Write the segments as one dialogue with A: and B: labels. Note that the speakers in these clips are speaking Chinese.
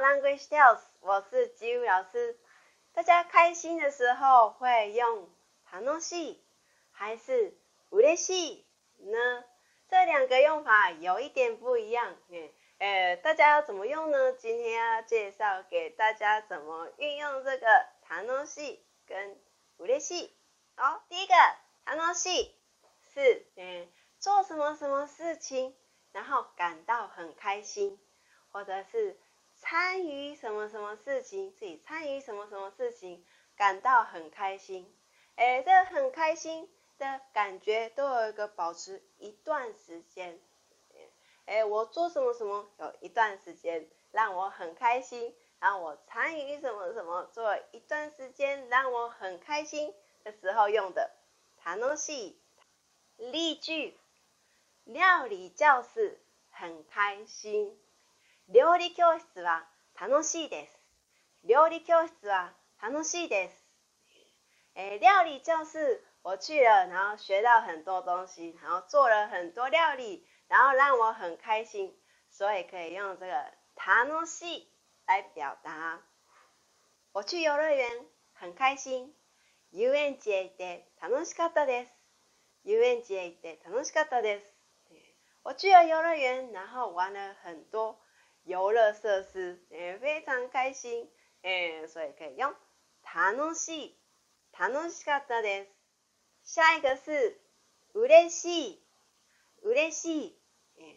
A: Language Tales，我是吉武老师。大家开心的时候会用“楽しい”还是“嬉しい”呢？这两个用法有一点不一样。呃，大家要怎么用呢？今天要介绍给大家怎么运用这个“楽しい”跟“嬉しい”。哦，第一个“楽しい”是嗯，做什么什么事情，然后感到很开心，或者是。参与什么什么事情，自己参与什么什么事情，感到很开心。哎，这很开心的感觉都有一个保持一段时间。哎，我做什么什么有一段时间让我很开心，让我参与什么什么做一段时间让我很开心的时候用的。什么东西？例句，料理教室，很开心。料理教室は楽しいです。料理教室は楽しいです。え料理教室我去了，然后学到很多东西，然后做了很多料理，然后让我很开心，所以可以用这个“楽しい”来表达。我去游乐园很开心。遊園地へ行って楽しかったです。遊園地へ行って楽しかったです。我去了游乐园，然后玩了很多。游乐设施，诶，非常开心，诶，所以可以用，楽しい，楽しかったです。下一个是，嬉しい，嬉しい，嗯，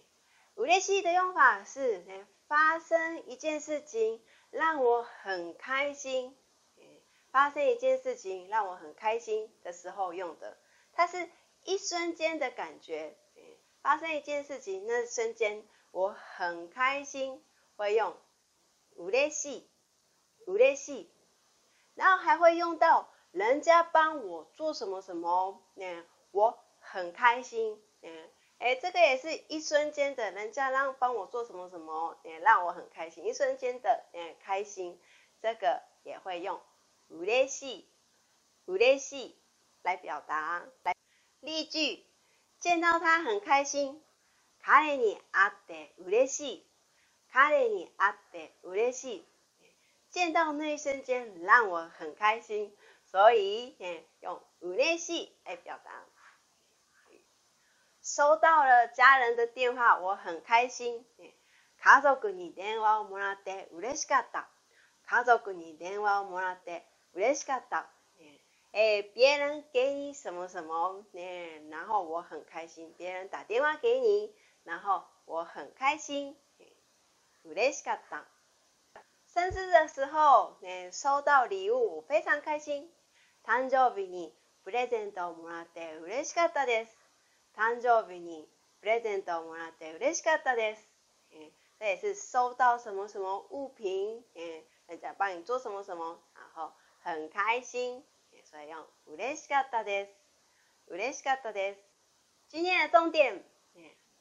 A: 嬉しい的用法是，诶，发生一件事情让我很开心，发生一件事情让我很开心的时候用的，它是一瞬间的感觉。发生一件事情，那瞬间我很开心，会用，嬉しい，嬉しい，然后还会用到人家帮我做什么什么，嗯，我很开心，嗯，哎，这个也是一瞬间的，人家让帮我做什么什么，嗯，让我很开心，一瞬间的，嗯，开心，这个也会用，嬉しい，嬉しい，来表达，来例句。见到他很开心，彼に会って嬉しい、彼に会って嬉しい。见到那一瞬间让我很开心，所以用嬉しい来表达。收到了家人的电话我很开心，家族に電話をもらって嬉しかった、家族に電話をもらって嬉しかった。哎，别人给你什么什么，嗯，然后我很开心。别人打电话给你，然后我很开心。嬉しかった。生日的时候，嗯，收到礼物我非常开心。誕生日にプレゼントをもらって嬉しかったです。誕生日にプレゼントをもらって嬉しかったです。嗯，就是收到什么什么物品，嗯，人家帮你做什么什么，然后很开心。所やん、嬉しかったです。嬉しかったです。今天的重点、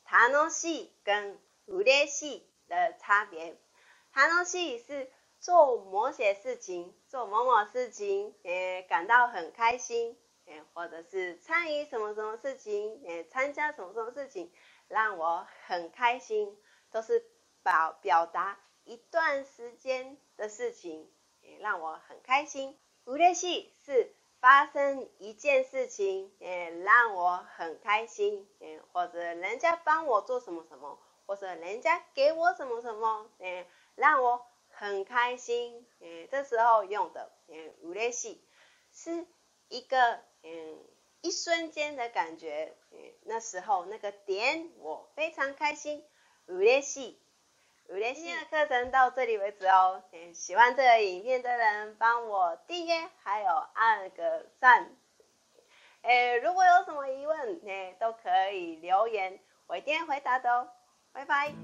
A: 楽しい跟嬉しい的差别。楽しい是做某些事情、做某某事情、えー、感到很开心、えー、或者是参与什么什么事情、えー、参加什么什么事情、让我很开心，都是表表达一段时间的事情。让我很开心。嬉しい是发生一件事情，嗯，让我很开心，嗯，或者人家帮我做什么什么，或者人家给我什么什么，嗯，让我很开心，嗯，这时候用的，嗯，嬉しい，是一个嗯，一瞬间的感觉，嗯，那时候那个点我非常开心，嬉しい。五年天的课程到这里为止哦。喜欢这个影片的人，帮我订阅，还有按个赞。诶，如果有什么疑问，诶，都可以留言，我一定回答的哦。拜拜。